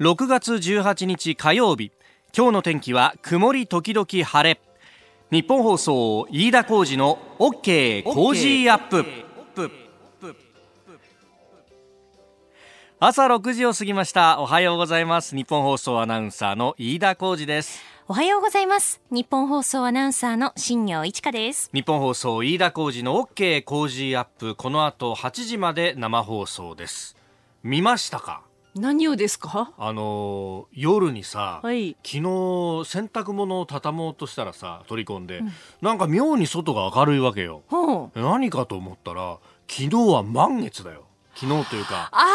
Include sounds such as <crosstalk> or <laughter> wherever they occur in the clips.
6月18日火曜日。今日の天気は曇り時々晴れ。ニッポン放送飯田浩司の OK Cozy up。朝6時を過ぎました。おはようございます。ニッポン放送アナウンサーの飯田浩司です。おはようございます。ニッポン放送アナウンサーの新行市佳です。ニッポン放送飯田浩司の OK Cozy up。この後8時まで生放送です。見ましたか？何をですか？あの夜にさ、はい。昨日洗濯物を畳もうとしたらさ取り込んで、なんか妙に外が明るいわけよ。何かと思ったら昨日は満月だよ。昨日というかあ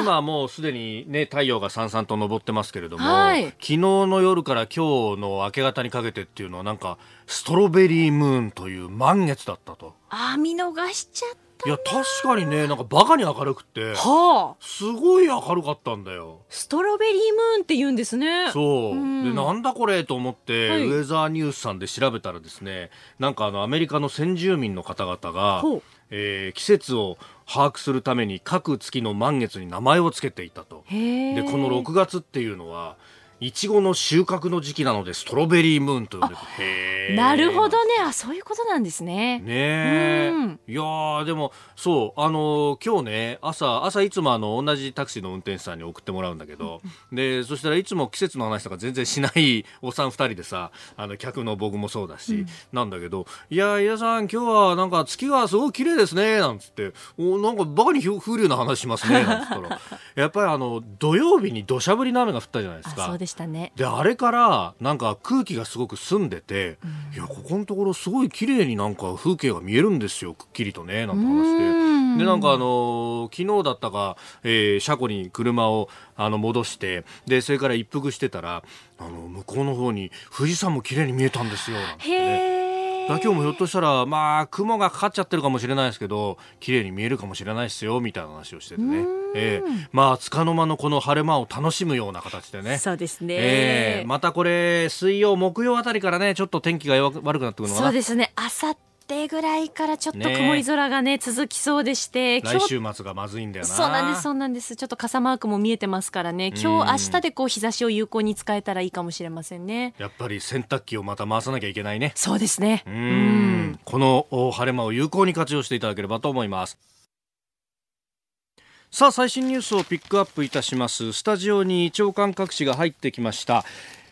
今はもうすでにね太陽がさんさんと昇ってますけれども、はい。昨日の夜から今日の明け方にかけてっていうのはなんかストロベリームーンという満月だったと。あー見逃しちゃっいや確かにねなんかバカに明るくってたはあ。すごい明るかったんだよ。ストロベリームーンって言うんですね。そう、うん。でなんだこれと思って、はい。ウェザーニュースさんで調べたらですねなんかあのアメリカの先住民の方々がえー季節を把握するために各月の満月に名前をつけていたと。でこの6月っていうのはいちごの収穫の時期なのでストロベリームーンと呼んでて。へーなるほどね。あそういうことなんですね。ねえ、うん。いやーでもそうあのー今日ね朝朝いつもあの同じタクシーの運転手さんに送ってもらうんだけど、でそしたらいつも季節の話とか全然しないおっさん2人でさあの客の僕もそうだし、なんだけど「いやー井田さん今日はなんか月がすごい綺麗ですね」なんつって「おなんかバカに風流な話しますね」なんつったら。<laughs> やっぱりあの土曜日に土砂降りの雨が降ったじゃないですか。したね。であれからなんか空気がすごく澄んでて、いやここのところすごい綺麗になんか風景が見えるんですよくっきりとねなんて話うん。してでなんかあのー昨日だったか、えー車庫に車をあの戻してでそれから一服してたらあの向こうの方に富士山も綺麗に見えたんですよなんてね。今日もひょっとしたらまあ雲がかかっちゃってるかもしれないですけど綺麗に見えるかもしれないですよみたいな話をしててね、ええ。まあ束の間のこの晴れ間を楽しむような形でね。そうですね、ええ。またこれ水曜木曜あたりからねちょっと天気が悪くなってくるのかな。そうですね。あさってぐらいからちょっとね。曇り空がね続きそうでして来週末がまずいんだよな。そうなんですそうなんです。ちょっと傘マークも見えてますからね。今日明日でこう日差しを有効に使えたらいいかもしれませんね。やっぱり洗濯機をまた回さなきゃいけないね。そうですね。うーん。このお晴れ間を有効に活用していただければと思います。さあ最新ニュースをピックアップいたします。スタジオに長官各紙が入ってきました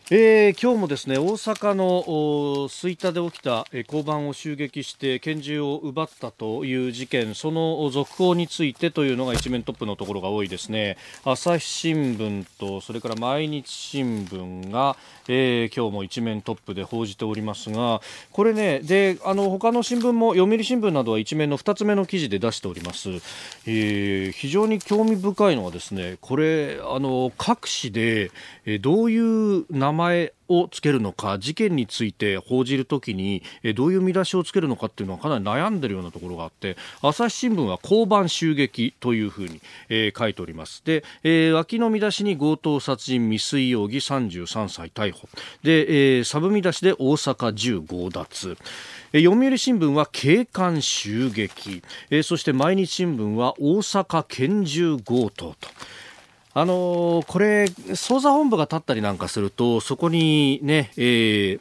えー今日もですね大阪の吹田で起きた、えー交番を襲撃して拳銃を奪ったという事件その続報についてというのが一面トップのところが多いですね。朝日新聞とそれから毎日新聞が、えー今日も一面トップで報じておりますがこれねであの他の新聞も読売新聞などは一面の2つ目の記事で出しております、えー非常に興味深いのはですねこれあの各紙で、えどういう名前前をつけるのか事件について報じるときに、どういう見出しをつけるのかっていうのはかなり悩んでるようなところがあって朝日新聞は交番襲撃というふうに、えー書いております。で、えー脇の見出しに強盗殺人未遂容疑33歳逮捕。で、えーサブ見出しで大阪銃強奪。読売新聞は警官襲撃、えーそして毎日新聞は大阪拳銃強盗と。あのーこれ、捜査本部が立ったりなんかすると、そこにね、えー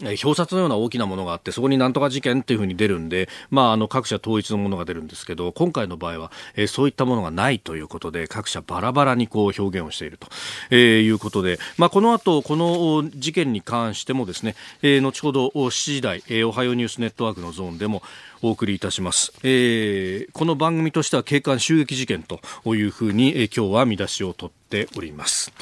表札のような大きなものがあってそこになんとか事件っていうふうに出るんで、まあ、あの各社統一のものが出るんですけど今回の場合は、えーそういったものがないということで各社バラバラにこう表現をしていると、えーいうことで、まあ、この後この事件に関してもですね、えー後ほど7時台、えーおはようニュースネットワークのゾーンでもお送りいたします、えーこの番組としては警官襲撃事件というふうに、えー今日は見出しを取っております。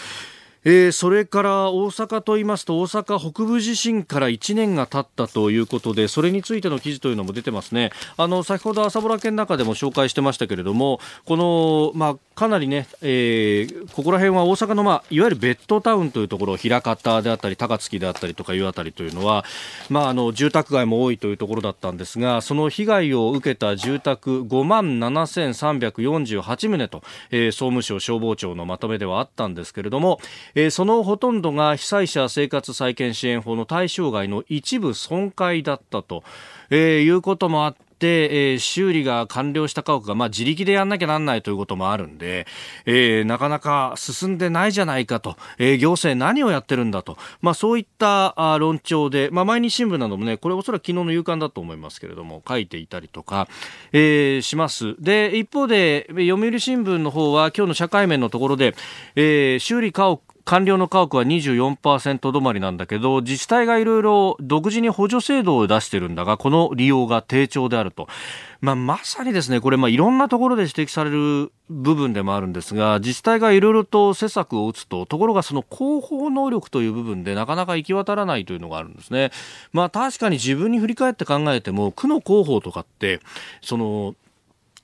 えーそれから大阪と言いますと大阪北部地震から1年が経ったということでそれについての記事というのも出てますね。あの先ほど朝ぼら県の中でも紹介してましたけれどもこの、まあ、かなりね、えーここら辺は大阪の、まあ、いわゆるベッドタウンというところ枚方であったり高槻であったりとかいうあたりというのは、まあ、あの住宅街も多いというところだったんですがその被害を受けた住宅5万7348棟と、えー総務省消防庁のまとめではあったんですけれども、えーそのほとんどが被災者生活再建支援法の対象外の一部損壊だったと、えーいうこともあって、えー、修理が完了した家屋が、まあ、自力でやんなきゃなんないということもあるんで、えー、なかなか進んでないじゃないかと、えー、行政何をやってるんだと、まあ、そういったあ論調で、まあ、毎日新聞などもね、これおそらく昨日の夕刊だと思いますけれども、書いていたりとか、えー、します。で、一方で、読売新聞の方は今日の社会面のところで、えー、修理家屋完了の家屋は24%止まりなんだけど自治体がいろいろ独自に補助制度を出してるんだがこの利用が低調であると、まあ、まさにですねこれ、まあ、いろんなところで指摘される部分でもあるんですが自治体がいろいろと施策を打つとところがその広報能力という部分でなかなか行き渡らないというのがあるんですね。まあ、確かに自分に振り返って考えても区の広報とかってその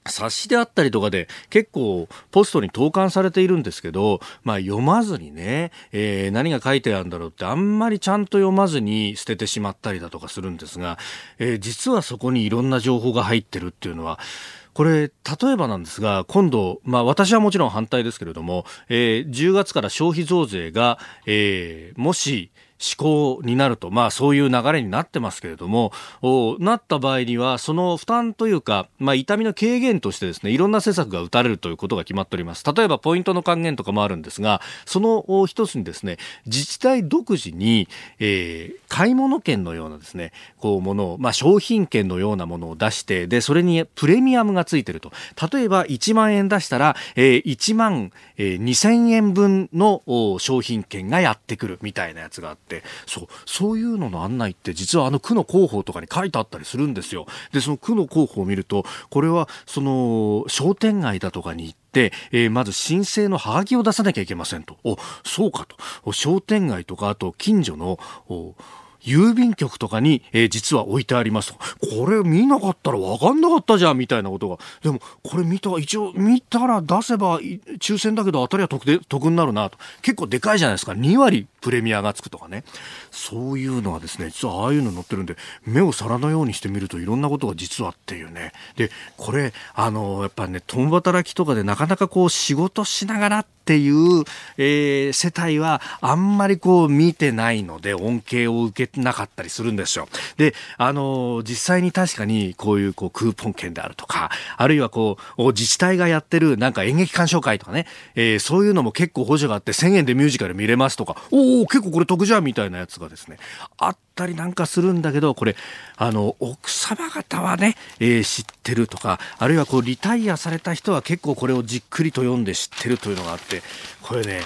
冊子であったりとかで結構ポストに投函されているんですけど、まあ読まずにね、えー、何が書いてあるんだろうってあんまりちゃんと読まずに捨ててしまったりだとかするんですが、えー、実はそこにいろんな情報が入ってるっていうのは、これ、例えばなんですが、今度、まあ私はもちろん反対ですけれども、えー、10月から消費増税が、えー、もし、思考になると、まあそういう流れになってますけれども、なった場合には、その負担というか、まあ痛みの軽減としてですね、いろんな施策が打たれるということが決まっております。例えばポイントの還元とかもあるんですが、その一つにですね、自治体独自に、えー、買い物券のようなですね、こうものを、まあ商品券のようなものを出して、で、それにプレミアムがついてると。例えば1万円出したら、えー、1万、えー、2000円分の商品券がやってくるみたいなやつがあって、ってそうそういうのの案内って実はあの区の広報とかに書いてあったりするんですよでその区の広報を見るとこれはその商店街だとかに行って、えー、まず申請のハガキを出さなきゃいけませんと。お、そうかと。商店街とか、あと近所の、郵便局とかに、えー、実は置いてあります。これ見なかったら分かんなかったじゃんみたいなことが。でも、これ見た、一応見たら出せば抽選だけど当たりは得で得になるなと。結構でかいじゃないですか。2割プレミアがつくとかね。そういうのはですね、実はああいうの載ってるんで、目を皿のようにしてみるといろんなことが実はっていうね。で、これ、あの、やっぱね、共働きとかでなかなかこう仕事しながらってていう、えー、世帯はあんまりこう見てないので恩恵を受けなかったりするんですよ。で、あの、実際に確かにこういうこうクーポン券であるとか、あるいはこう自治体がやってるなんか演劇鑑賞会とかね、えー、そういうのも結構補助があって1000円でミュージカル見れますとか、おお結構これ得じゃんみたいなやつがですね、あったりなんかするんだけど、これ、あの、奥様方はね、えー、知ってるとか、あるいはこう、リタイアされた人は結構これをじっくりと読んで知ってるというのがあって、これね、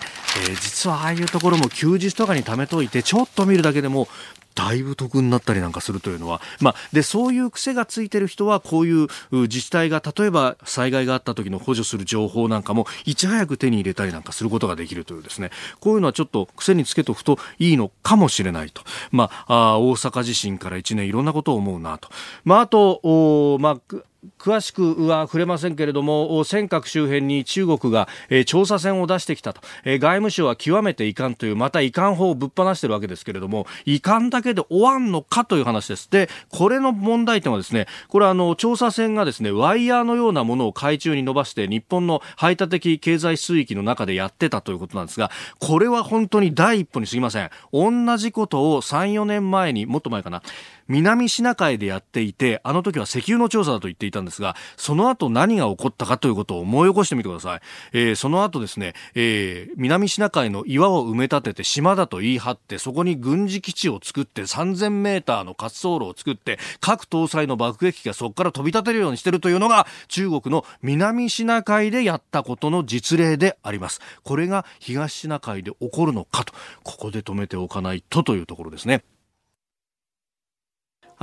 えー、実はああいうところも休日とかに貯めといて、ちょっと見るだけでも、だいぶ得になったりなんかするというのは、まあ、でそういう癖がついてる人はこういう自治体が例えば災害があった時の補助する情報なんかもいち早く手に入れたりなんかすることができるというですね。こういうのはちょっと癖につけておくといいのかもしれないと、まあ、あ大阪地震から1年いろんなことを思うなと、まあ、あとお、まあ詳しくは触れませんけれども尖閣周辺に中国が、調査船を出してきたと、外務省は極めて遺憾というまた遺憾法をぶっ放しているわけですけれども遺憾だけで終わんのかという話です。でこれの問題点はですねこれはあの調査船がですねワイヤーのようなものを海中に伸ばして日本の排他的経済水域の中でやってたということなんですがこれは本当に第一歩に過ぎません。同じことを3、4年前にもっと前かな。南シナ海でやっていて、あの時は石油の調査だと言っていたんですが、その後何が起こったかということを思い起こしてみてください。えー、その後ですね、えー、南シナ海の岩を埋め立てて島だと言い張って、そこに軍事基地を作って3000メーターの滑走路を作って、核搭載の爆撃機がそこから飛び立てるようにしてるというのが、中国の南シナ海でやったことの実例であります。これが東シナ海で起こるのかと、ここで止めておかないとというところですね。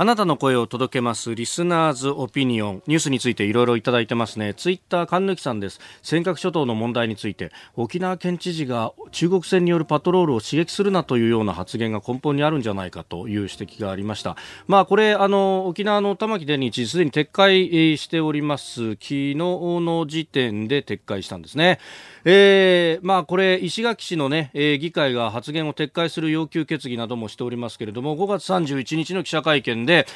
あなたの声を届けますリスナーズオピニオン。ニュースについていろいろいただいてますね。ツイッター神抜さんです。尖閣諸島の問題について沖縄県知事が中国船によるパトロールを刺激するなというような発言が根本にあるんじゃないかという指摘がありました。まあこれあの沖縄の玉城デニー知事すでに撤回しております。昨日の時点で撤回したんですね。えー、まあこれ石垣市のね、えー、議会が発言を撤回する要求決議などもしておりますけれども5月31日の記者会見でで、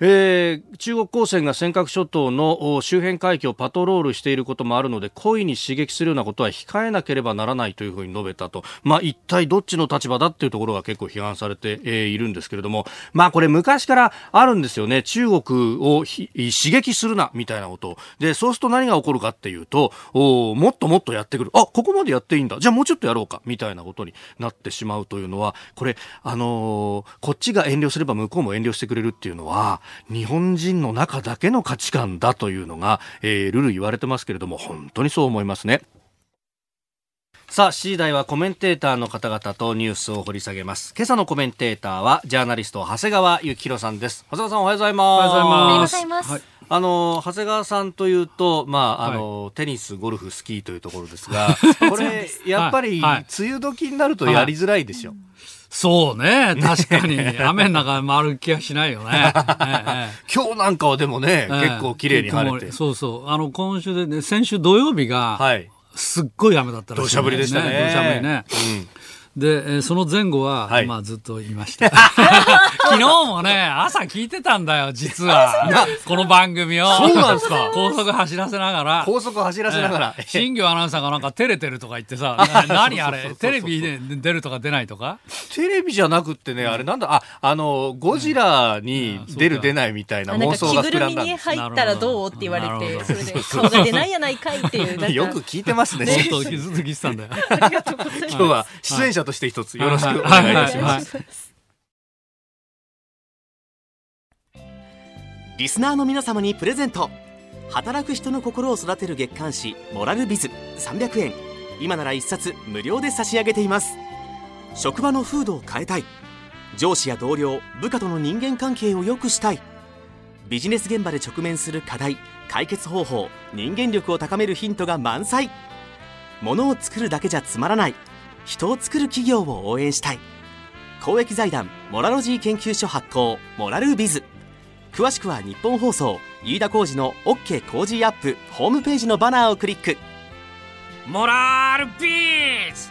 えー、中国公船が尖閣諸島の周辺海域をパトロールしていることもあるので故意に刺激するようなことは控えなければならないというふうに述べたと、まあ、一体どっちの立場だっていうところが結構批判されて、えー、いるんですけれども、まあ、これ昔からあるんですよね。中国を刺激するなみたいなこと。でそうすると何が起こるかっていうとおもっともっとやってくる。あここまでやっていいんだ。じゃあもうちょっとやろうかみたいなことになってしまうというのはこれ、あのー、こっちが遠慮すれば向こうも遠慮してくれるっていうのは日本人の中だけの価値観だというのが、えー、ルル言われてますけれども本当にそう思いますね。さあ、次第はコメンテーターの方々とニュースを掘り下げます。今朝のコメンテーターは、ジャーナリスト、長谷川幸宏さんです。長谷川さん、おはようございます。おはようございます。はい、あの、長谷川さんというと、まあ、あの、はい、テニス、ゴルフ、スキーというところですが、<laughs> これ、やっぱり、梅雨時になるとやりづらいでしょ。はいそうね。確かに。雨の中回る気はしないよね。<laughs> 今日なんかはでもね、結構綺麗に晴れて。そうそう。あの、今週でね、先週土曜日が、はい、すっごい雨だったらしい、ね。土砂降りでしたね。土砂降りね。うんで、えー、その前後は、はい、まあずっといました。<laughs> 昨日もね、朝聞いてたんだよ、実は。この番組を。そうなんですか？高速走らせながら。高速走らせながら。えー、<laughs> 新業アナウンサーがなんか照れてるとか言ってさ、<laughs> 何あれ？テレビで出るとか出ないとか？テレビじゃなくってね、あれなんだ、あ、あの、ゴジラに出る出ないみたいな妄想が膨らんだんです。着ぐるみに入ったらどうって言われて、それで顔が出ないやないかいっていう。よく聞いてますね。ずっとずっと聞いてたんだよ。<laughs> 今日は出演者として一つよろしくお願いいたします。リスナーの皆様にプレゼント。働く人の心を育てる月刊誌「モラルビズ」300円今なら1冊無料で差し上げています。職場の風土を変えたい。上司や同僚部下との人間関係を良くしたい。ビジネス現場で直面する課題解決方法人間力を高めるヒントが満載。ものを作るだけじゃつまらない。人を作る企業を応援したい。公益財団モラロジー研究所発行モラルビズ。詳しくは日本放送飯田浩司の OK 工事アップホームページのバナーをクリック。モラルビズ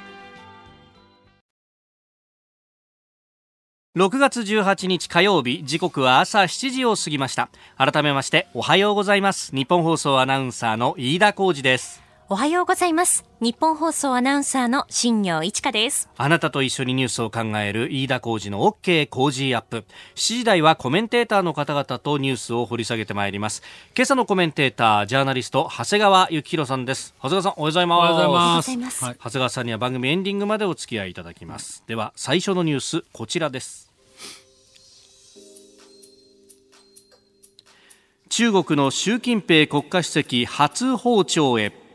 6月18日火曜日時刻は朝7時を過ぎました。改めましておはようございます。日本放送アナウンサーの飯田浩司ですおはようございます。日本放送アナウンサーの新業一華です。あなたと一緒にニュースを考える飯田浩二の OK 工事アップ。7時台はコメンテーターの方々とニュースを掘り下げてまいります。今朝のコメンテーター、ジャーナリスト、長谷川幸宏さんです。長谷川さん、おはようございます。おはようございます。長谷川さんには番組エンディングまでお付き合いいただきます。では、最初のニュース、こちらです。中国の習近平国家主席初訪朝へ。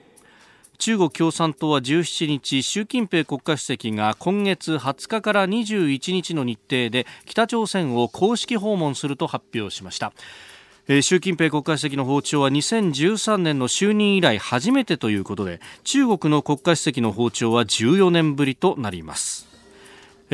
中国共産党は17日習近平国家主席が今月20日から21日の日程で北朝鮮を公式訪問すると発表しました。習近平国家主席の訪朝は2013年の就任以来初めてということで中国の国家主席の訪朝は14年ぶりとなります。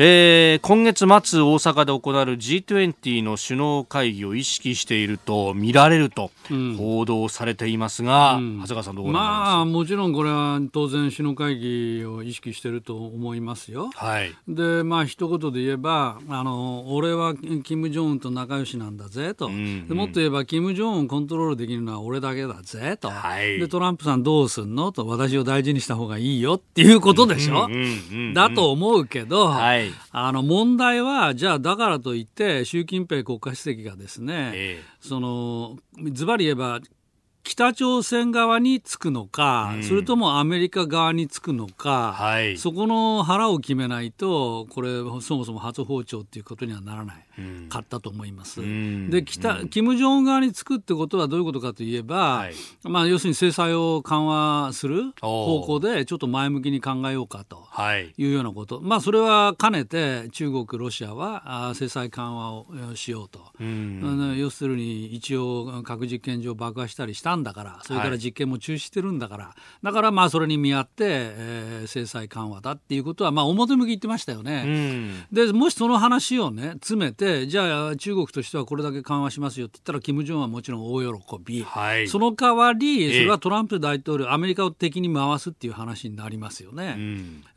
えー、今月末大阪で行われる G20 の首脳会議を意識していると見られると報道されていますが、うん、長谷川さんどうまあもちろんこれは当然首脳会議を意識していると思いますよ。はい、でまあ一言で言えばあの俺は金正恩と仲良しなんだぜと、うんうん、もっと言えば金正恩コントロールできるのは俺だけだぜと、はい、でトランプさんどうすんのと私を大事にした方がいいよっていうことでしょ、うんうんうんうん、だと思うけど、はいあの問題は、じゃあだからといって、習近平国家主席がですね、えー、そのズバリ言えば、北朝鮮側につくのか、うん、それともアメリカ側につくのか、はい、そこの腹を決めないと、これ、そもそも初訪朝っていうことにはならない。かったと思います。うん、で北、金正恩側につくってことはどういうことかといえば、はい、まあ、要するに制裁を緩和する方向でちょっと前向きに考えようかとい。うようなこと、まあ、それは兼ねて中国、ロシアは制裁緩和をしようと、うん、要するに一応核実験場爆破したりしたんんだから、それから実験も中止してるんだから、はい、だからまあそれに見合って、えー、制裁緩和だっていうことは、まあ、表向き言ってましたよね。でもしその話をね詰めてじゃあ中国としてはこれだけ緩和しますよって言ったら金正恩はもちろん大喜び、はい、その代わりそれはトランプ大統領、アメリカを敵に回すっていう話になりますよね。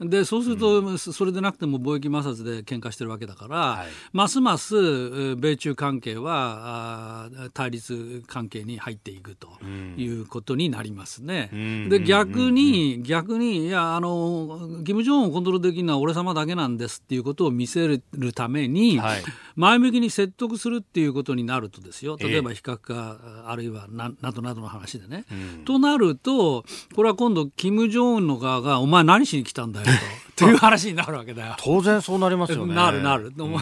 でそうすると、それでなくても貿易摩擦で喧嘩してるわけだから、はい、ますます米中関係は対立関係に入っていくということになりますね。で逆に逆にいやあの金正恩をコントロールできるのは俺様だけなんですっていうことを見せるために、はい、前向きに説得するっていうことになるとですよ例えば非核化、あるいはななどなどの話でね。となるとこれは今度金正恩の側がお前何しに来たんだよと。という話になるわけだよ。当然そうなりますよね。なるなる、うん、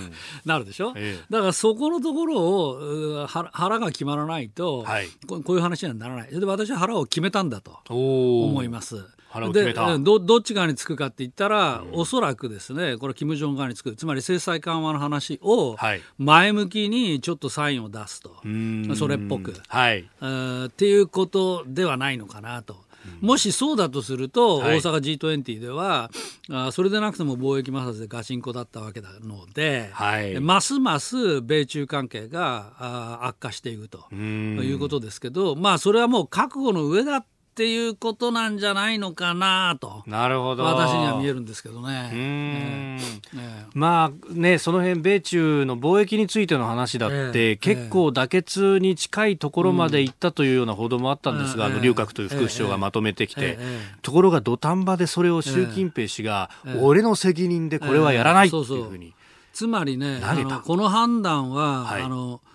なるでしょ、ええ、だからそこのところを腹が決まらないと、はい、こういう話にはならない。で私は腹を決めたんだと思います。でどどっち側につくかって言ったら、うん、おそらくですねこれ金正恩側につくつまり制裁緩和の話を前向きにちょっとサインを出すと、はい、それっぽく、はい、っていうことではないのかなと。もしそうだとすると、大阪 G20 では、あそれでなくても貿易摩擦でガチンコだったわけなので、はい、ますます米中関係があ悪化していくということですけど、まあ、それはもう覚悟の上だっていうことなんじゃないのかなと。なるほど。私には見えるんですけどね。えー、まあねその辺米中の貿易についての話だって、結構妥結に近いところまで行ったというような報道もあったんですが、あの劉鶴という副首相がまとめてきて、ところが土壇場でそれを習近平氏が、俺の責任でこれはやらないっていうふうに。つまりねこの判断は、はい、あのうん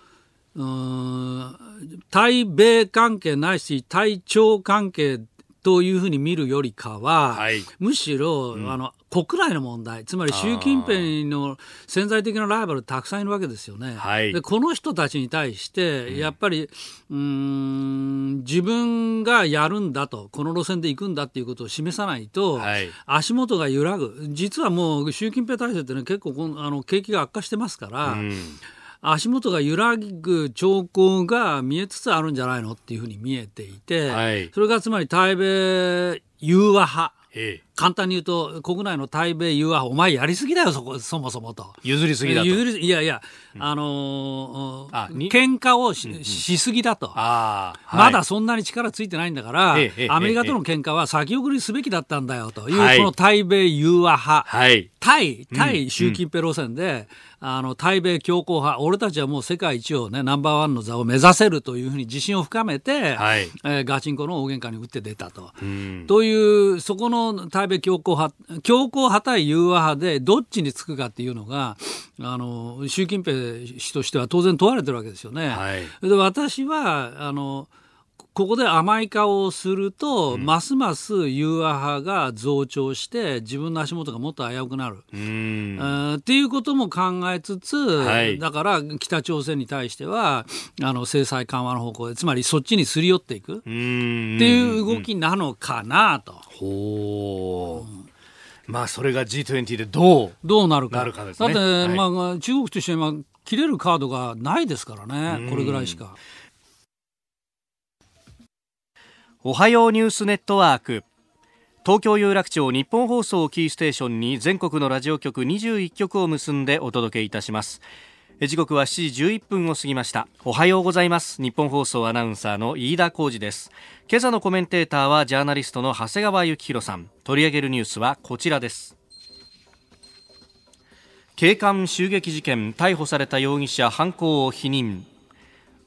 対米関係ないし対朝関係というふうに見るよりかは、はい、むしろ、うん、あの国内の問題つまり習近平の潜在的なライバルたくさんいるわけですよね。はい、でこの人たちに対して、やっぱりうん自分がやるんだとこの路線で行くんだっていうことを示さないと、はい、足元が揺らぐ。実はもう習近平体制ってね結構あの景気が悪化してますから。うん足元が揺らぐ兆候が見えつつあるんじゃないのっていうふうに見えていて、はい、それがつまり対米融和派。ええ、簡単に言うと国内の対米融和お前やりすぎだよそこそもそもと。譲りすぎだと。譲りいやいや、うん、あのー、喧嘩をししすぎだと、はい、まだそんなに力ついてないんだから、ええ、アメリカとの喧嘩は先送りすべきだったんだよという、はい、この対米融和派、はい、対対習近平路線で、あの対米強硬派俺たちはもう世界一をねナンバーワンの座を目指せるというふうに自信を深めて、はい、えー、ガチンコの大喧嘩に打って出たと。というそこの対米強硬派強硬派対融和派でどっちにつくかっていうのがあの習近平氏としては当然問われてるわけですよね。はい、で私はあのここで甘い顔をすると、うん、ますます融和派が増長して自分の足元がもっと危うくなる。うん。っていうことも考えつつ、はい、だから北朝鮮に対してはあの制裁緩和の方向でつまりそっちにすり寄っていく。っていう動きなのかなと。ほうまあそれが G20 でどうどうなるか。なるかですね、だって、はい、まあ、中国としては切れるカードがないですからね、これぐらいしか。おはようニュースネットワーク。東京有楽町日本放送キーステーションに全国のラジオ局21局を結んでお届けいたします時刻は7時11分を過ぎました。おはようございます。日本放送アナウンサーの飯田浩二です。今朝のコメンテーターはジャーナリストの長谷川幸宏さん。取り上げるニュースはこちらです。警官襲撃事件逮捕された容疑者犯行を否認。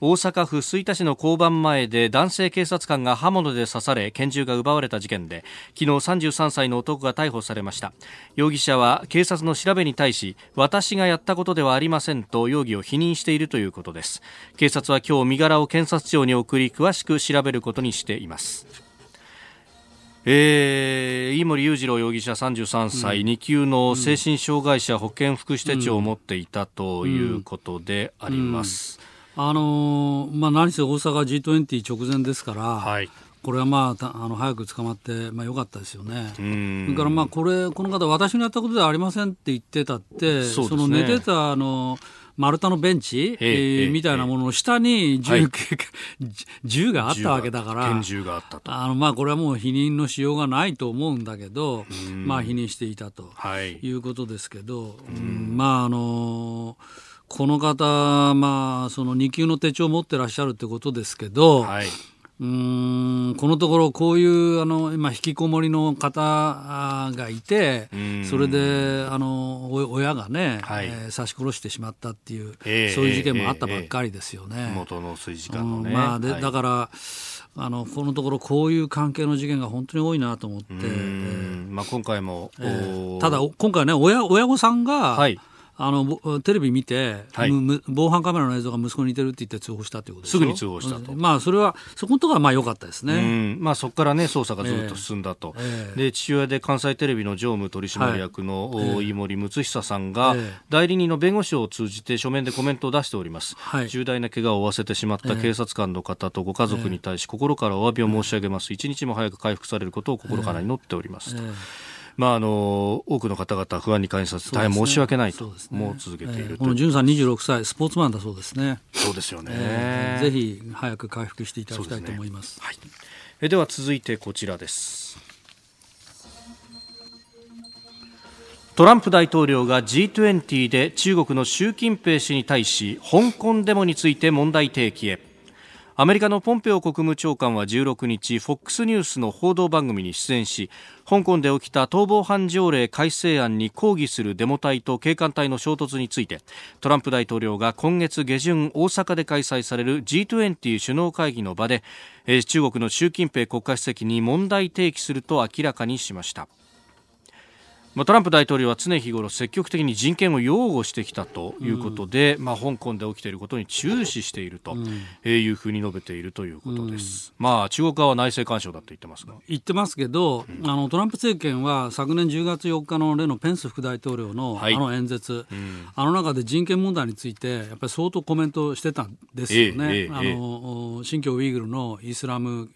大阪府吹田市の交番前で男性警察官が刃物で刺され拳銃が奪われた事件で昨日33歳の男が逮捕されました。容疑者は警察の調べに対し私がやったことではありませんと容疑を否認しているということです。警察は今日身柄を検察庁に送り詳しく調べることにしています。えー、飯森裕次郎容疑者33歳、うん、2級の精神障害者保健福祉手帳を持っていたということであります。うんあのー、まあ、何せ大阪 G20 直前ですから、はい、これはまあ、あの早く捕まって、まあ、よかったですよね。それからまあこれこの方、私のやったことではありませんって言ってたって、そ、ね,、の寝てたあの丸太のベンチ、えー、みたいなものの下に銃,、はい、<laughs> 銃があったわけだから、拳銃があったと。あの、まあ、これはもう否認のしようがないと思うんだけど、まあ、否認していたと、はい、いうことですけど、うん、まああのこの方、まあ、その2級の手帳を持ってらっしゃるってことですけど、はい。うんこのところ、こういうあの今、引きこもりの方がいて、それであの親がね、はい、えー、刺し殺してしまったっていう、えー、そういう事件もあったばっかりですよね。えー、元の水時間のね、まあで、はい、だからあのこのところ、こういう関係の事件が本当に多いなと思って、まあ、今回も、えー、ただ、今回ね親、親御さんが、はいあのテレビ見て、はい、防犯カメラの映像が息子に似てるって言って通報したということすぐに通報したと、まあ、それはそこのところはまあ良かったですね、まあ、そこから、ね、捜査がずっと進んだと、えー、で父親で関西テレビの常務取締役の、はい、井森睦久さんが、えー、代理人の弁護士を通じて書面でコメントを出しております、はい、重大な怪我を負わせてしまった警察官の方とご家族に対し、心からお詫びを申し上げます、一日も早く回復されることを心から祈っておりますと。まあ、あの多くの方々不安に感じさせて大変申し訳ないと、ね。もう続けている、えー、この潤さん26歳スポーツマンだそうですね。そうですよね、えー、ぜひ早く回復していただきたいと思います、ね、はい、えでは続いてこちらです。トランプ大統領が G20 で中国の習近平氏に対し香港デモについて問題提起へアメリカのポンペオ国務長官は16日 FOX ニュースの報道番組に出演し香港で起きた逃亡犯条例改正案に抗議するデモ隊と警官隊の衝突についてトランプ大統領が今月下旬大阪で開催される G20 首脳会議の場で中国の習近平国家主席に問題提起すると明らかにしました。まあ、トランプ大統領は常日頃積極的に人権を擁護してきたということで、うん、まあ、香港で起きていることに注視しているというふうに述べているということです、うん、まあ、中国側は内政干渉だと言ってますが。言ってますけど、うん、あのトランプ政権は昨年10月4日の例のペンス副大統領のあの演説、はい、あの中で人権問題についてやっぱり相当コメントしてたんですよね。えええ、あの新疆ウイグルのイスラム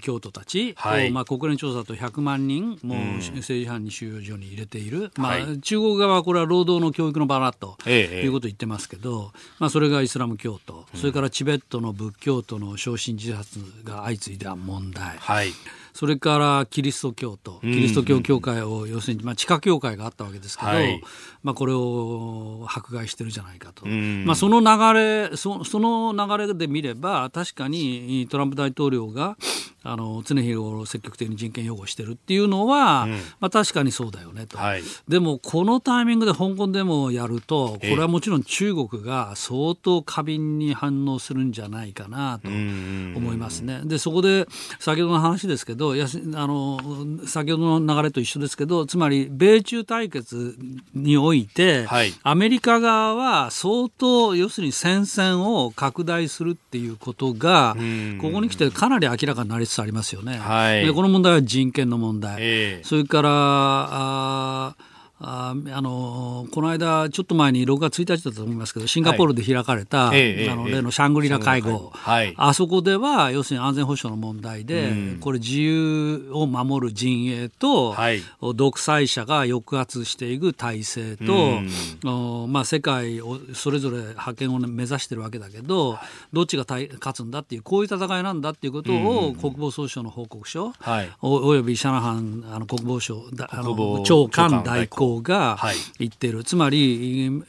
教徒たちはい、まあ、国連調査と100万人もう政治犯に収容所に入れている、まあ、中国側はこれは労働の教育の場だということを言ってますけど、まあ、それがイスラム教徒、それからチベットの仏教徒の焼身自殺が相次いだ問題。はい。それからキリスト教と、キリスト教教会を要するに、まあ、地下教会があったわけですけど、はい、まあ、これを迫害してるじゃないかと、まあ、その流れそ、その流れで見れば、確かにトランプ大統領があの常日頃積極的に人権擁護してるっていうのは、うん、まあ、確かにそうだよねと、はい、でもこのタイミングで香港でもやるとこれはもちろん中国が相当過敏に反応するんじゃないかなと思いますね。でそこで先ほどの話ですけどやあの先ほどの流れと一緒ですけどつまり米中対決において、はい、アメリカ側は相当要するに戦線を拡大するっていうことがここに来てかなり明らかになりつつありますよね。はい、でこの問題は人権の問題、えー、それからあああのこの間、ちょっと前に6月1日だったと思いますけど、シンガポールで開かれた、はい、あの例のシャングリラ会合、はい、あそこでは要するに安全保障の問題で、うん、これ、自由を守る陣営と、はい、独裁者が抑圧していく体制と、うん、まあ、世界をそれぞれ覇権を目指してるわけだけど、どっちが勝つんだっていう、こういう戦いなんだっていうことを、国防総省の報告書、おおよびシャナハンあの国防省あの長官代行が言ってる、はい、つまり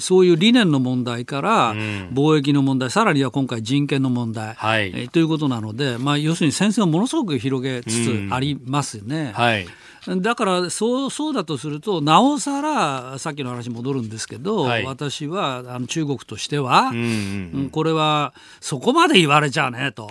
そういう理念の問題から貿易の問題、さらには今回人権の問題、はい、えということなので、まあ、要するに戦線をものすごく広げつつありますよね。はいだからそうそうだとするとなおさらさっきの話戻るんですけど、はい、私はあの中国としては、うんうんうん、これはそこまで言われちゃうねと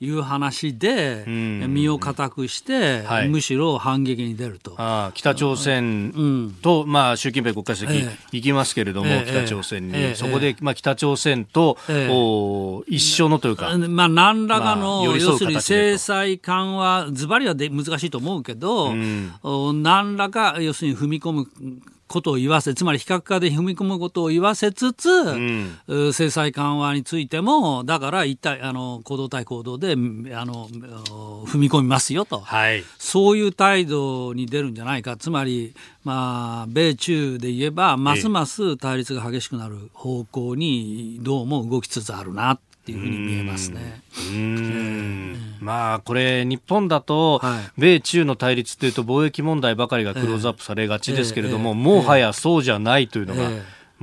い。う話で、はい、身を固くして、はい、むしろ反撃に出ると。北朝鮮と、うん、まあ、習近平国家主席、行きますけれども、えー、北朝鮮に、えー、そこで、まあ、北朝鮮と、えー、一緒のというか、まあ、何らかの、まあ、要するに制裁緩和ずばりはで難しいと思うけど、うん何らか要するに踏み込むことを言わせ、つまり非核化で踏み込むことを言わせつつ、うん、制裁緩和についても、だから一体あの行動対行動であの踏み込みますよと、はい、そういう態度に出るんじゃないか、つまり、まあ、米中で言えば、ますます対立が激しくなる方向にどうも動きつつあるなっていうふうに見えますね。まあこれ日本だと、米中の対立というと貿易問題ばかりがクローズアップされがちですけれども、もはやそうじゃないというのが。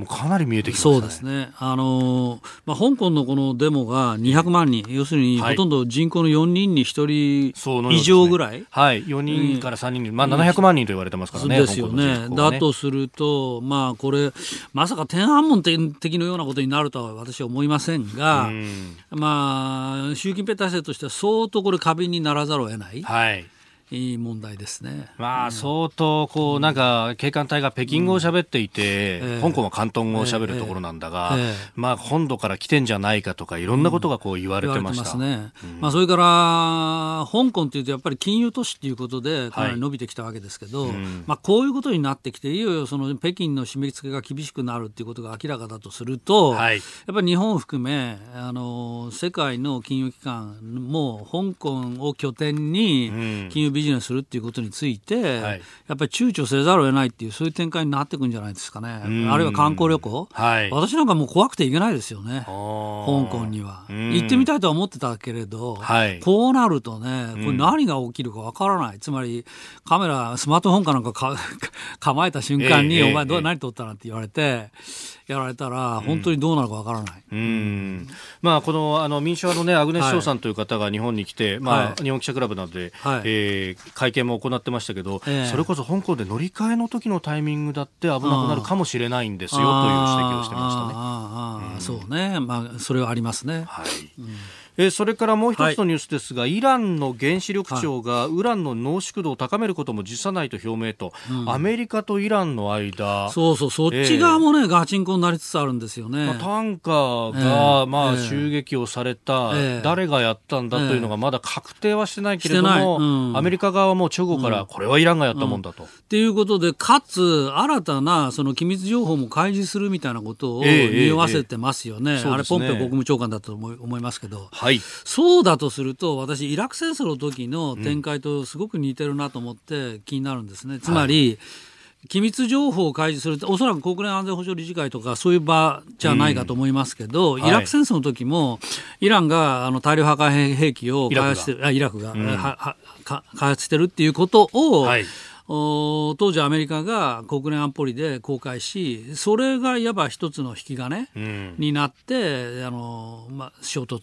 もうかなり見えてきました、ね、そうですね、あのー、まあ、香港のこのデモが200万人、要するにほとんど人口の4人に1人以上ぐらい、ね、はい、4人から3人、まあ、700万人と言われてますからね、ですよね、ね。だとすると、まあ、これ、まさか天安門的のようなことになるとは私は思いませんが、まあ、習近平体制としては相当これ、過敏にならざるを得ない。はいいい問題ですね。まあ、相当、こう、なんか、警官隊が北京語を喋っていて、香港は広東語を喋るところなんだが、まあ、本土から来てんじゃないかとか、いろんなことがこう言われてました。ね。まあ、それから、香港っていうと、やっぱり金融都市っていうことで、かなり伸びてきたわけですけど、まあ、こういうことになってきて、いよいよその北京の締め付けが厳しくなるっていうことが明らかだとすると、やっぱり日本を含め、あの、世界の金融機関も、香港を拠点に、金融ビジネスするっていうことについて、はい、やっぱり躊躇せざるを得ないっていうそういう展開になっていくんじゃないですかね、あるいは観光旅行、はい、私なんかもう怖くて行けないですよね、香港には。行ってみたいとは思ってたけれど、はい、こうなるとね、これ何が起きるかわからない、つまりカメラ、スマートフォンかなんかか <laughs> 構えた瞬間に、えー、お前ど、えー、何撮ったなんて言われて、やられたら、本当にどうなるかわからない。うん、まあ、このあの民主派の、ね、アグネス・ショーさんという方が日本に来て、はい、まあ、日本記者クラブなどで、はい、えー、会見も行ってましたけど、えー、それこそ香港で乗り換えの時のタイミングだって危なくなるかもしれないんですよという指摘をしてましたね。ああ、うん、そうね、まあ、それはありますね。はい、うんえー、それからもう一つのニュースですが、はい、イランの原子力庁がウランの濃縮度を高めることも辞さないと表明と、うん、アメリカとイランの間。そうそうそっち側もね、えー、ガチンコになりつつあるんですよね、まあ、タンカーが、えー、まあ、襲撃をされた、誰がやったんだというのがまだ確定はしてないけれども、うん、アメリカ側はもう直後から、これはイランがやったもんだと。っていうことでかつ新たなその機密情報も開示するみたいなことを匂わせてますよね、あれポンペオ国務長官だと思いますけど、はい、そうだとすると私イラク戦争の時の展開とすごく似てるなと思って気になるんですね。つまり、はい。機密情報を開示するおそらく国連安全保障理事会とかそういう場じゃないかと思いますけど、うん、イラク戦争の時も、イランがあの大量破壊兵器を開発してイラクが、うん、はは開発してるっていうことを、はい当時アメリカが国連安保理で公開しそれがいわば一つの引き金になって、あのまあ、衝突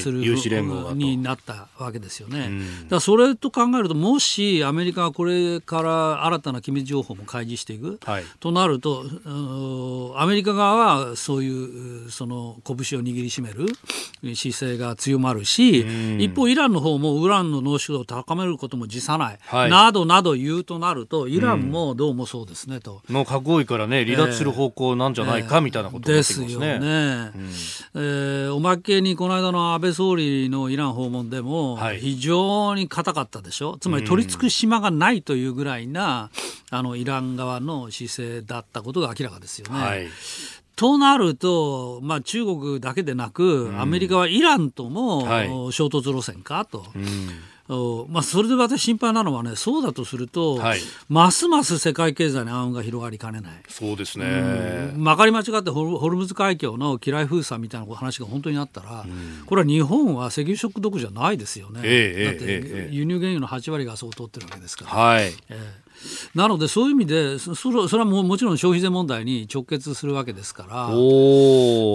する、はい、になったわけですよね。うん、だそれと考えるともしアメリカがこれから新たな機密情報も開示していく、はい、となるとアメリカ側はそういうその拳を握りしめる姿勢が強まるし、うん、一方イランの方もウランの濃縮度を高めることも辞さない、はい、などなど言うとなると、イランもどうもそうですねと。もう核合意からね、離脱する方向なんじゃないか、みたいなことになってきますね。ですよね。うん、えー、おまけにこの間の安倍総理のイラン訪問でも、非常に硬かったでしょ、つまり取り付く島がないというぐらいな、あのイラン側の姿勢だったことが明らかですよね。はいとなると、まあ、中国だけでなく、アメリカはイランとも衝突路線かと。うんまあ、それで私心配なのはねそうだとすると、はい、ますます世界経済に暗雲が広がりかねない。そうですね、うん、まかり間違ってホルムズ海峡の機雷封鎖みたいな話が本当にあったら、うん、これは日本は石油ショックどころじゃないですよね、えー、だって輸入原油の8割がそう通ってるわけですから。はい。えーなのでそういう意味でそそれはももちろん消費税問題に直結するわけですから。だ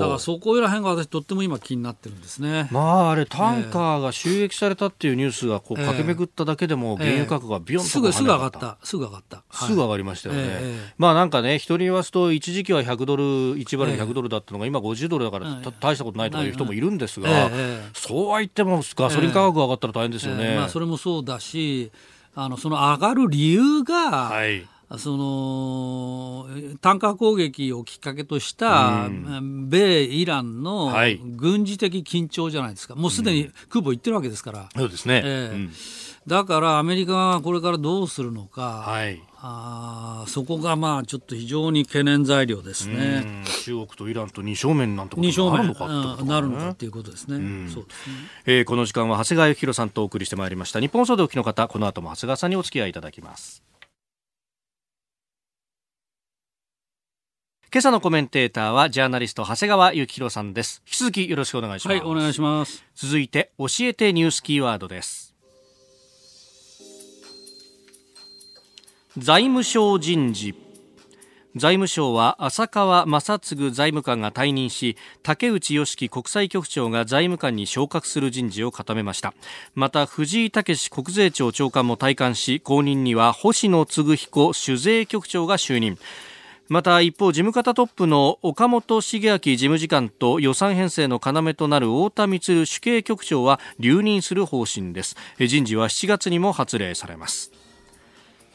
からそこら辺が私とっても今気になってるんですね。まああれタンカーが収益されたっていうニュースがこう駆け巡っただけでも原油価格がビヨンと、えー、すぐすぐ上がった。すぐ上がった、すぐ上がりましたよね。えー、まあなんかね人に言わすと一時期は100ドル1バレル100ドルだったのが今50ドルだから、大したことないとかいう人もいるんですが、そうは言ってもガソリン価格が上がったら大変ですよね。まあそれもそうだしあのその上がる理由が、はい、その単価攻撃をきっかけとした、米イランの軍事的緊張じゃないですか、もうすでに空母行ってるわけですから。そうですね、えー、うんだからアメリカがこれからどうするのか、はい、あそこがまあちょっっと非常に懸念材料ですね。中国とイランと二正面なんてことになるのかね、なるのかっていうことですね。そうですね。えー、この時間は長谷川幸宏さんとお送りしてまいりました。日本総動機の方、この後も長谷川さんにお付き合いいただきます。今朝のコメンテーターはジャーナリスト長谷川幸宏さんです。引き続きよろしくお願いします。はい、お願いします。続いて教えてニュースキーワードです。財務省人事。財務省は浅川正嗣財務官が退任し竹内義樹国際局長が財務官に昇格する人事を固めました。また藤井武国税庁長官も退官し後任には星野嗣彦酒税局長が就任。また一方事務方トップの岡本茂明事務次官と予算編成の要となる太田充主計局長は留任する方針です。人事は7月にも発令されます。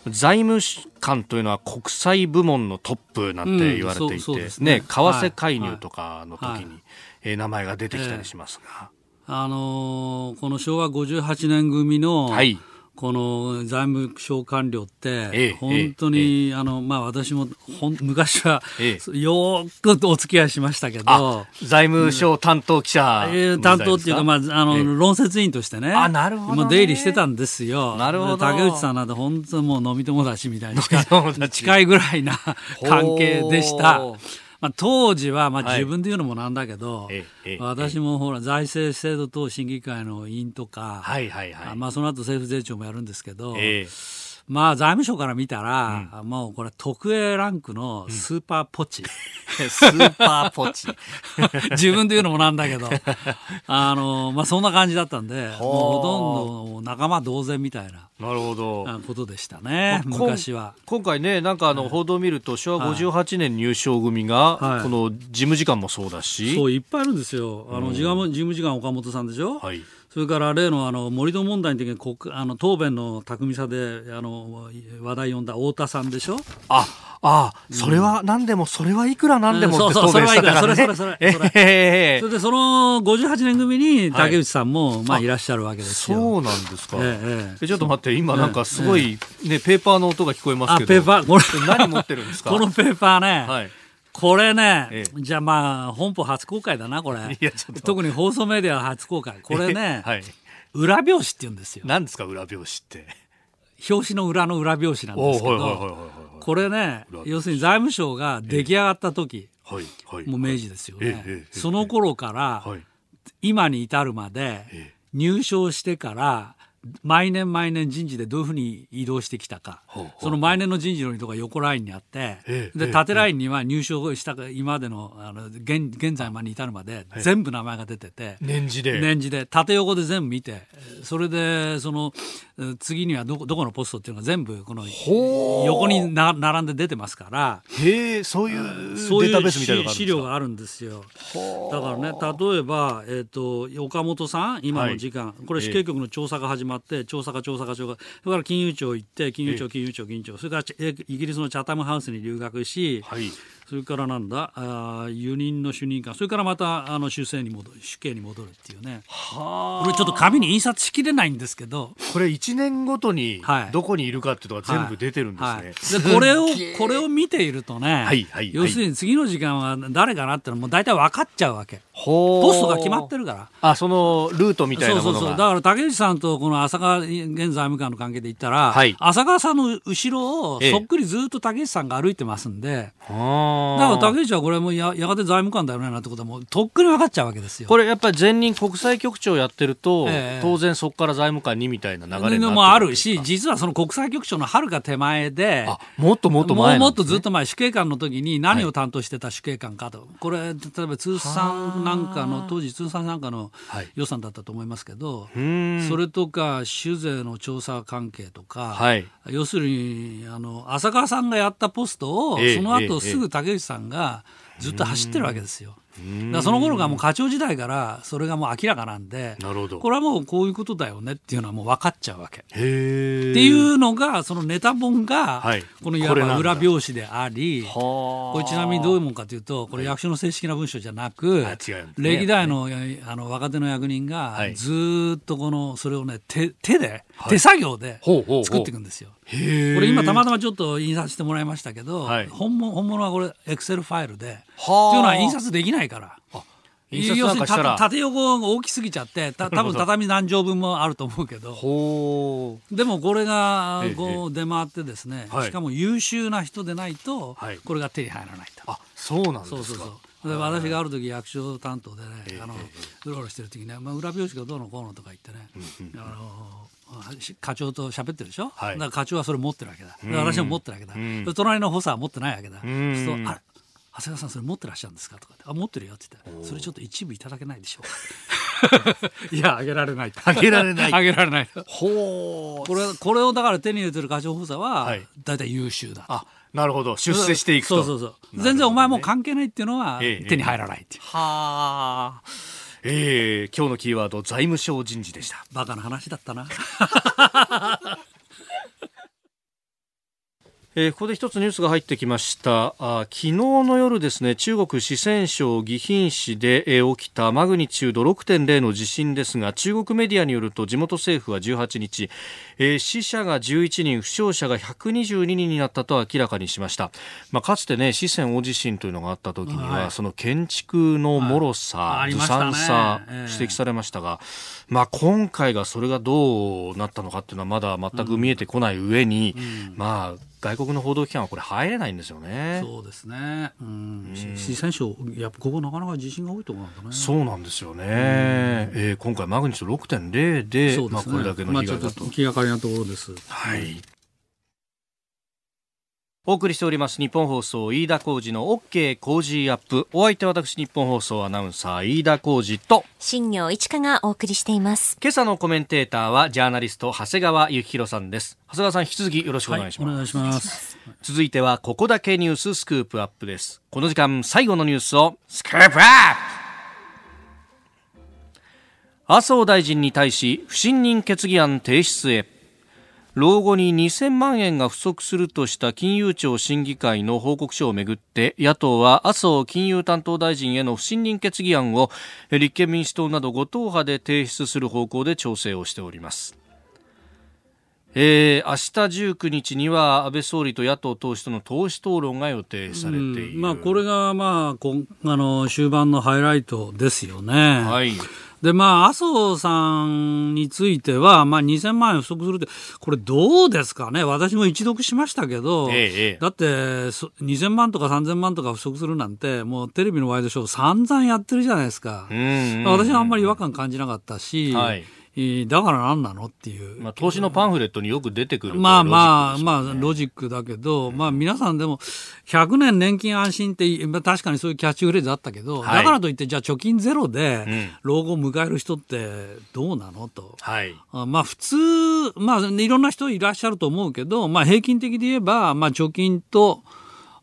財務官というのは国際部門のトップなんて言われていて、うん、ね、ね、為替介入とかの時に、えー、名前が出てきたりしますが。えー、あのー、この昭和58年組の、はいこの財務省官僚って、本当に、あのまあ、私もほん昔は、よくお付き合いしましたけど、財務省担当記者、えー、担当っていうか、まああの論説委員としてね、あなるほど、ね、出入りしてたんですよ、なるほど。竹内さんなんて、本当もう飲み友達みたいに近いぐらいな <laughs> 関係でした。まあ、当時は、まあ、自分で言うのもなんだけど、はい、私もほら財政制度等審議会の委員とか、はいはいはい。まあ、その後政府税調もやるんですけど、えーまあ財務省から見たら、うん、もうこれ特 A ランクのスーパーポチ。うん、スーパーポチ。<laughs> <laughs> 自分で言うのもなんだけど、<laughs> あの、まあそんな感じだったんで、もうほとんど仲間同然みたいな。なるほど。ことでしたね、まあ、昔は。今回ね、なんかあの報道を見ると、昭和58年入省組が、はい、この事務次官もそうだし。そう、いっぱいあるんですよ。あの、事務次官岡本さんでしょ？はい。それから例のあの盛り土問題の時に国あの答弁の巧みさであの話題呼んだ太田さんでしょ？ああそれは何でも、それはいくら何でもって答弁したからね。それそれそれそれ。<laughs> えー、それでその58年組に竹内さんも、まあいらっしゃるわけですよ。そうなんですか。えー、ちょっと待って、今なんかすごいね、ペーパーの音が聞こえますけど。ペーパー、これ何持ってるんですか？<laughs> このペーパーね。はいこれね、ええ、じゃあまあ本邦初公開だなこれ。特に放送メディア初公開。これね、<laughs> はい、裏表紙って言うんですよ。何ですか裏表紙って。表紙の裏の裏表紙なんですけどこれね要するに財務省が出来上がった時、はいはい、もう明治ですよね、その頃から、今に至るまで入省してから毎年毎年人事でどういうふうに移動してきたか、その毎年の人事の移動が横ラインにあって、で縦ラインには入所した今までのあの現現在までに至るまで全部名前が出てて、年次で。年次で縦横で全部見てそれでその次にはどこどこのポストっていうのが全部この横にな並んで出てますから。へえそういうデータベースみたいな資料があるんですよ。だからね例えば、えーと、岡本さん今の時間、はい、これ死刑局の調査が始まって調査課調査課長がそれから金融庁行って金融庁金融庁金融庁。それからイギリスのチャタムハウスに留学し、はいそれからなんだあ輸入の主任官それからまたあの主政に戻る主刑に戻るっていうね。はこれちょっと紙に印刷しきれないんですけど。これ1年ごとにどこにいるかっていうのが全部出てるんですね、はい。はい、でこれをこれを見ているとね、はいはい、要するに次の時間は誰かなってのもう大体分かっちゃうわけ。ポストが決まってるから。あそのルートみたいなものが。そうそうそう。だから竹内さんとこの浅川現財務官の関係で言ったら、はい、浅川さんの後ろをそっくりずっと竹内さんが歩いてますんで、ええだから竹内はこれもややがて財務官だよねなってことはもうとっくに分かっちゃうわけですよ。これやっぱり前任国際局長やってると、えー、当然そこから財務官にみたいな流れもあるし実はその国際局長のはるか手前でもっともっと前、ね、もっとずっと前主計官の時に何を担当してた主計官かと、はい、これ例えば通算なんかの当時通算なんかの予算だったと思いますけど、はい、それとか酒税の調査関係とか、はい、要するにあの浅川さんがやったポストを、その後すぐ竹竹内さんがずっと走ってるわけですよ。だその頃がもう課長時代からそれがもう明らかなんでなるほど。これはもうこういうことだよねっていうのはもう分かっちゃうわけ。ってへいうのがそのネタ本がはい。このいわば裏表紙であり、はこれちなみにどういうもんかというとこれ役所の正式な文書じゃなく、あ違うんですね。歴代のあの若手の役人がはい。ずーっとこのそれをね手手で、はい。手作業で作っていくんですよ。へこれ今たまたまちょっと印刷してもらいましたけど、はい。本物本物はこれエクセルファイルで、はあっていうのは印刷できないから。要するにた縦横が大きすぎちゃってた多分畳何畳分もあると思うけど。でもこれがええこう出回ってですね、はい。しかも優秀な人でないとはい。これが手に入らないと。あそうなんですか。そうそうそう。で私がある時役所担当でね、ええあのうろうろしてる時にね、まあ、裏表紙がどうのこうのとか言ってね、あのし課長と喋ってるでしょ、はい。だから課長はそれ持ってるわけだ、で私も持ってるわけだ、隣の補佐は持ってないわけだ、ん。そうするとあれ？長谷川さんそれ持ってらっしゃるんですか？とかってあ持ってるよって言ってそれちょっと一部いただけないでしょうか <laughs> いやあげられない。と <laughs> あげられない。あげられない。とほうこれこれをだから手に入れてる課長補佐ははい。大体優秀だあなるほど。出世していくと。そうそうそう。全然お前もう関係ないっていうのはええ手に入らないっていう、はあ。えー、今日のキーワード財務省人事でした。バカな話だったな <laughs> えーここで一つニュースが入ってきました。あ昨日の夜ですね中国四川省宜賓市で、えー起きたマグニチュード6.0の地震ですが中国メディアによると地元政府は18日、えー死者が11人負傷者が122人になったと明らかにしました、まあ、かつてね四川大地震というのがあった時には、はい。その建築の脆さ、はい。ずさんさ、ええ。指摘されましたが、まあ、今回がそれがどうなったのかっていうのはまだ全く見えてこない上に、まあ、外国の報道機関はこれ入れないんですよね。そうですね。うん。四川省、やっぱここなかなか地震が多いところなんだね。そうなんですよね。えー今回マグニチュード6.0で、ですね。まあこれだけの被害だと。まあちょっと気がかりなところです。はい。お送りしております日本放送飯田浩二の OK 工事アップ。お相手は私日本放送アナウンサー飯田浩二と、新業一華がお送りしています。今朝のコメンテーターはジャーナリスト長谷川幸宏さんです。長谷川さん引き続きよろしくお願いします。お願いします。続いてはここだけニューススクープアップですこの時間最後のニュースをスクープアップ麻生大臣に対し不信任決議案提出へ老後に2000万円が不足するとした金融庁審議会の報告書をめぐって野党は麻生金融担当大臣への不信任決議案を立憲民主党など5党派で提出する方向で調整をしております。えー、明日19日には安倍総理と野党党首との党首討論が予定されている、うんまあこれがまあこんあの終盤のハイライトですよね。はいでまあ麻生さんについてはまあ2000万円不足するってこれどうですかね？私も一読しましたけど、ええええだってそ2000万とか3000万とか不足するなんてもうテレビのワイドショー散々やってるじゃないですか。うん私はあんまり違和感感じなかったし、はいえーだから何なのっていう。まあ、投資のパンフレットによく出てくるまあまあ、まあ、ロジックだけど、まあ皆さんでも、100年年金安心って、まあ確かにそういうキャッチフレーズあったけど、はい。だからといって、じゃあ貯金ゼロでうん、老後を迎える人ってどうなのと。はい。あまあ普通、まあいろんな人いらっしゃると思うけど、まあ平均的で言えば、まあ貯金と、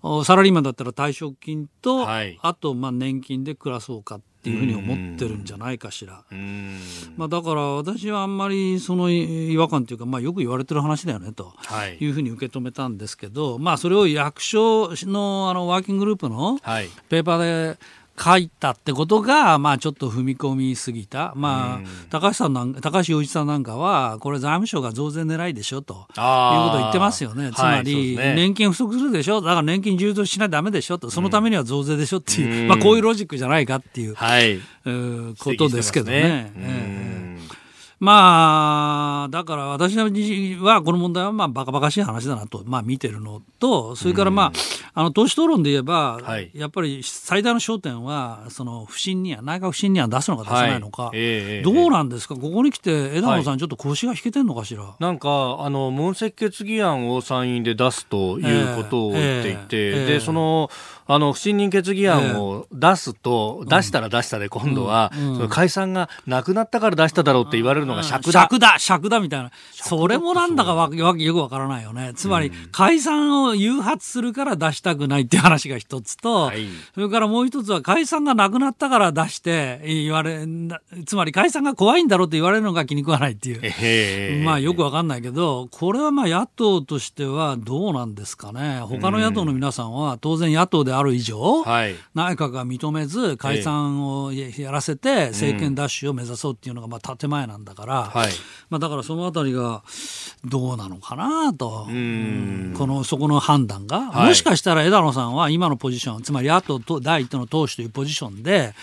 おサラリーマンだったら退職金と、はい。あとまあ年金で暮らそうかっていうふうに思ってるんじゃないかしら。うん。まあ、だから私はあんまりその違和感というか、まあ、よく言われてる話だよねとはい。いうふうに受け止めたんですけど、まあ、それを役所のあのワーキンググループのはい。ペーパーで書いたってことが、まあ、ちょっと踏み込みすぎた、まあ、高橋さんなん高橋洋一さんなんかはこれ財務省が増税狙いでしょということを言ってますよね、つまり、年金不足するでしょ？だから年金充当しないとダメでしょ？と。そのためには増税でしょ？っていう、うん。まあ、こういうロジックじゃないかっていう、はい。えーことですけどね。えまあ、だから私はこの問題はまあバカバカしい話だなと、まあ、見てるのと、それからまあ、あの党首討論で言えば、はい。やっぱり最大の焦点は、その不信任案、内閣不信任案出すのか出さないのか、はい。ええどうなんですか、ここに来て枝野さん、ちょっと腰が引けてんのかしら？なんかあの問責決議案を参院で出すということを言っていて、ええええ。でそのあの不信任決議案を出すと、出したら出したで今度は、解散がなくなったから出しただろうって言われるのが尺だ。尺だ、尺だみたいな。それもなんだかわわよくわからないよね。つまり、解散を誘発するから出したしたくないっていう話が一つと、はい、それからもう一つは解散がなくなったから出して言われ、つまり解散が怖いんだろうって言われるのが気に食わないっていう、まあよくわかんないけど、これはまあ野党としてはどうなんですかね。他の野党の皆さんは当然野党である以上、はい、内閣が認めず解散をやらせて政権奪取を目指そうっていうのがまあ建前なんだから、はい、まあだからそのあたりがどうなのかなと、このそこの判断が、はい、もしかしたら枝野さんは今のポジション、つまり野党と第一党の党首というポジションで、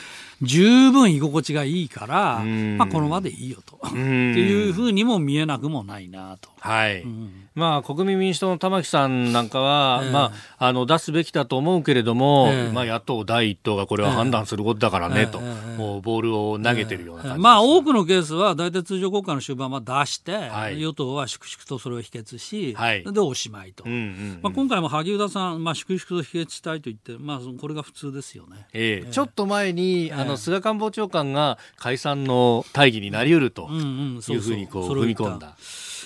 十分居心地がいいから、まあ、この場でいいよと、っていうふうにも見えなくもないなと。はい、うんまあ、国民民主党の玉木さんなんかは、えー、まあ、あの出すべきだと思うけれども、えー、まあ、野党第一党がこれは判断することだからね、と、もうボールを投げてるような感じ、まあ、多くのケースは大体通常国会の終盤は出して、はい、与党は粛々とそれを否決し、はい、でおしまいと、まあ、今回も萩生田さん、まあ、粛々と否決したいと言って、まあ、これが普通ですよね、えー、ちょっと前に、あの菅官房長官が解散の大義になりうるというふうにこう踏み込んだ。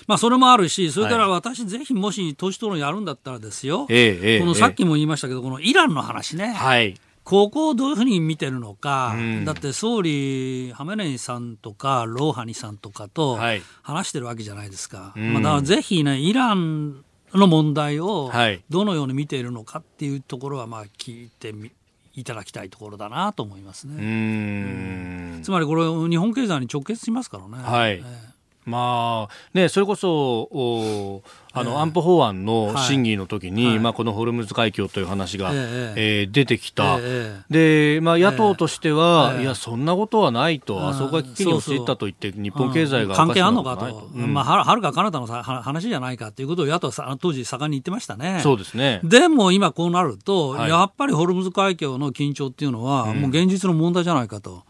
まあ、それもあるし、それから私、ぜひもし党首討論やるんだったらですよ、ええ、このさっきも言いましたけど、このイランの話ね。はい。ここをどういうふうに見てるのか、うん、だって総理、ハメネイさんとかローハニさんとかと話してるわけじゃないですか、はい、まあ、だからぜひね、イランの問題をどのように見ているのかっていうところは、まあ聞いてみいただきたいところだなと思いますね。うん。つまりこれ、日本経済に直結しますからね。はい、えーまあね、それこそあの、安保法案の審議の時に、はい、まあ、このホルムズ海峡という話が、えー、えー、出てきた、えー、でまあ、野党としては、えー、いや、そんなことはないと、あそこが危機に陥ったと言って、日本経済が関係あるのかと、うん、まあ、はるか彼方の話じゃないかということを野党さ当時、盛んに言ってましたね。そうですね。でも今、こうなると、はい、やっぱりホルムズ海峡の緊張っていうのは、もう現実の問題じゃないかと。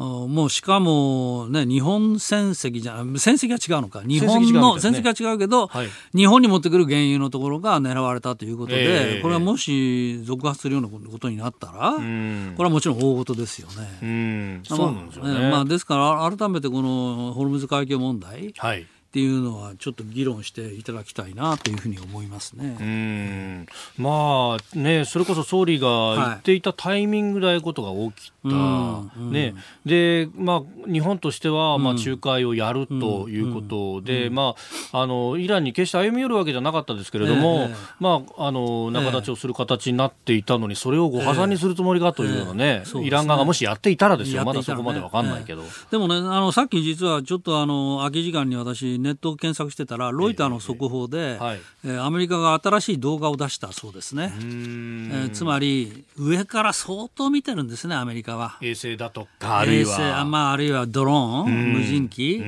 もうしかも、ね、日本船籍じゃ船籍は違うのか。日本の船籍は違うけど、はい、日本に持ってくる原油のところが狙われたということで、えー、これはもし続発するようなことになったら、これはもちろん大事ですよね。そうなんですよね、まあ、ですから改めてこのホルムズ海峡問題、はい。っていうのはちょっと議論していただきたいなというふうに思いますね。うん。まあねそれこそ総理が言っていたタイミングでああいうことが起きね、でまあ日本としてはまあ仲介をやるということで、うん、まああのイランに決して歩み寄るわけじゃなかったですけれども、えー、まああの仲立ちをする形になっていたのにそれをご破算にするつもりかというようなね、えー、イラン側がもしやっていたらですよ、ね、まだそこまでわかんないけど、えー、でもねあのさっき実はちょっとあの空き時間に私ネット検索してたらロイターの速報で、えーはい、えー、アメリカが新しい動画を出したそうですね、えー、つまり上から相当見てるんですねアメリカは。衛星だとかあるいは、まあ、あるいはドローン無人機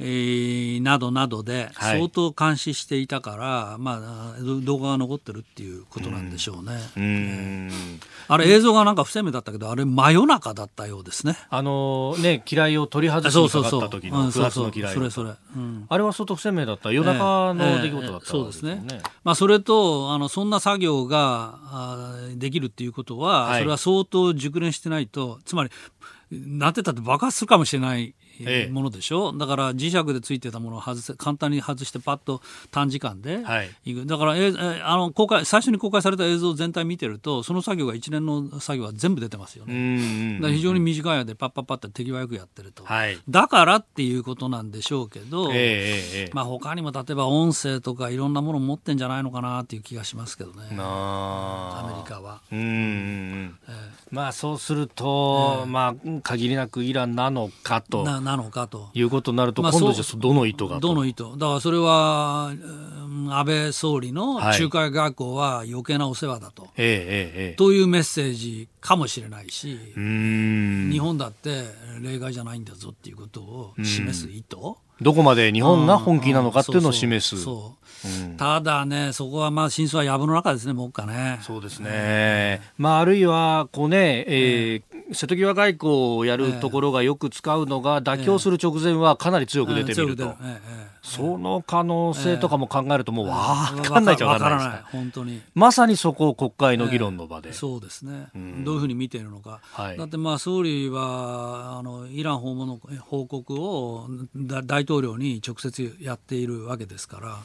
えー、などなどで相当監視していたから、はい、まあ、動画が残ってるっていうことなんでしょうね。うん、あれ映像がなんか不鮮明だったけどあれ真夜中だったようですね。あのね機雷を取り外しにかかった時の不発の機雷それそれ、うん、あれは相当不鮮明だった夜中の出来事だった、ねえーえー、そうですね。まあそれとあのそんな作業があできるっていうことは、はい、それは相当熟練してないとつまりなってたって爆発するかもしれないものでしょ、ええ、だから磁石でついてたものを外せ簡単に外してパッと短時間ではい、だから、えあの公開最初に公開された映像全体見てるとその作業が一連の作業は全部出てますよね。非常に短い間でパッパッパッて手際よくやってると、はい、だからっていうことなんでしょうけど、えまあ他にも例えば音声とかいろんなもの持ってんじゃないのかなっていう気がしますけどね。アメリカは。うん、えー、まあそうすると、まあ限りなくイランなのかと。なのかと。いうことになると、今度じゃどの意図がどの意図、だからそれは、安倍総理の仲介学校は余計なお世話だと、はい、というメッセージかもしれないし、日本だって例外じゃないんだぞっていうことを示す意図。どこまで日本が本気なのかっていうのを示す。ただね、そこはまあ真相は藪の中ですね、もうかね。そうですね。まあ、あるいは、こうね、えー、瀬戸際外交をやるところがよく使うのが、妥協する直前はかなり強く出てみると。その可能性とかも考えるるともうわかんないじゃわからない。本当に。まさにそこを国会の議論の場で、えー、そうですね、うん、どういうふうに見ているのか、はい、だってまあ総理はあのイラン訪問の報告を大統領に直接やっているわけですから、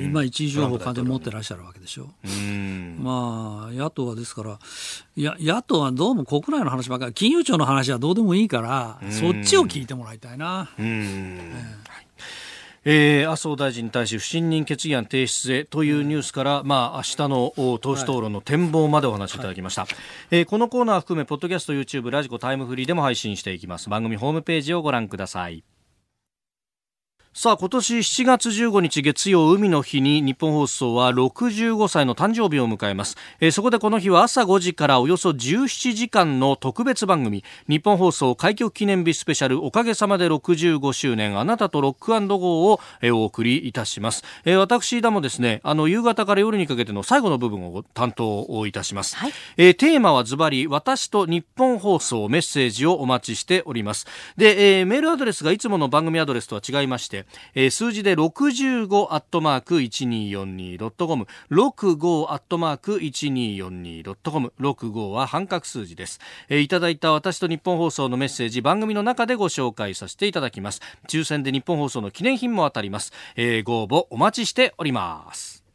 今一時情報を完全に持ってらっしゃるわけでしょ。う、うまあ野党はですからや野党はどうも国内の話ばかり金融庁の話はどうでもいいからそっちを聞いてもらいたいな。うん、えーえー、麻生大臣に対し不信任決議案提出へというニュースから、まあ、明日の党首討論の展望までお話しいただきました、はい、えー、このコーナー含めポッドキャスト YouTube ラジコタイムフリーでも配信していきます。番組ホームページをご覧くださいさあ今年7月15日月曜海の日に日本放送は65歳の誕生日を迎えます、えー、そこでこの日は朝5時からおよそ17時間の特別番組日本放送開局記念日スペシャルおかげさまで65周年あなたとロックゴーを、えー、お送りいたします、えー、私田もですねあの夕方から夜にかけての最後の部分を担当いたします、はい、えー、テーマはズバリ私と日本放送メッセージをお待ちしております。で、えー、メールアドレスがいつもの番組アドレスとは違いましてえー、数字で65アットマーク 1242.com 65アットマーク 1242.com 65は半角数字です、えー、いただいた私と日本放送のメッセージ番組の中でご紹介させていただきます。抽選で日本放送の記念品も当たります、えー、ご応募お待ちしております。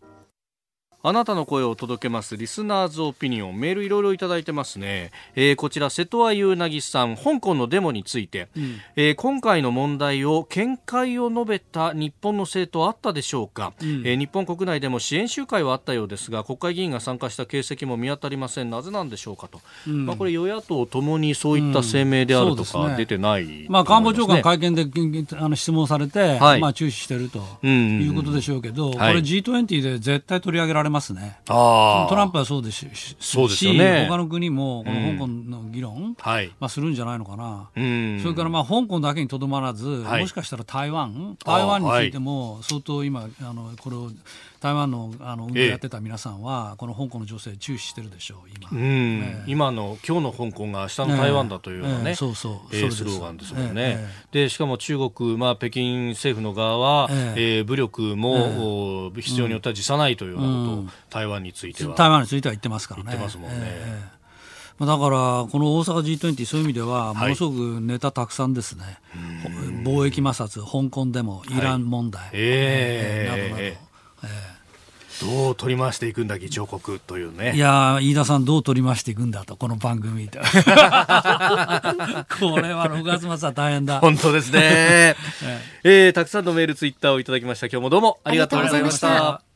あなたの声を届けますリスナーズオピニオンメールいろいろいただいてますね、えー、こちら瀬戸谷優なぎさん香港のデモについて、うん、えー、今回の問題を見解を述べた日本の政党あったでしょうか、うん、えー、日本国内でも支援集会はあったようですが国会議員が参加した形跡も見当たりません。なぜなんでしょうかと、うん、まあ、これ与野党ともにそういった声明であるとか出てない、ね、まあ、官房長官会見であの質問されて、はい、まあ、注視しているということでしょうけど、これ G20 で絶対取り上げられますね。あトランプはそうですし、そうですよね、他の国もこの香港の議論、うんはい、まあ、するんじゃないのかな、うん、それからまあ香港だけにとどまらず、はい、もしかしたら台湾、台湾についても相当今、あのこれを台湾のあの運動やってた皆さんは、この香港の女性、注視してるでしょう、今、うん。ね、今の今日の香港が明日の台湾だというようなね、えー、そうそう。えー、スローガンですもんね。でしかも中国、まあ、北京政府の側は、えー、えー、武力も、必要によっては辞さないというようなことを、台湾については。台湾については言ってますからね。言ってますもんね。えーだから、この大阪 G20、そういう意味では、ものすごくネタたくさんですね、はい、貿易摩擦、香港でも、イラン問題、はい、えー、などなど。えーどう取り回していくんだ議長国というね。いや飯田さんどう取り回していくんだとこの番組 <laughs> これは6月末は大変だ。本当ですね、<laughs> えー、たくさんのメールツイッターをいただきました。今日もどうもありがとうございました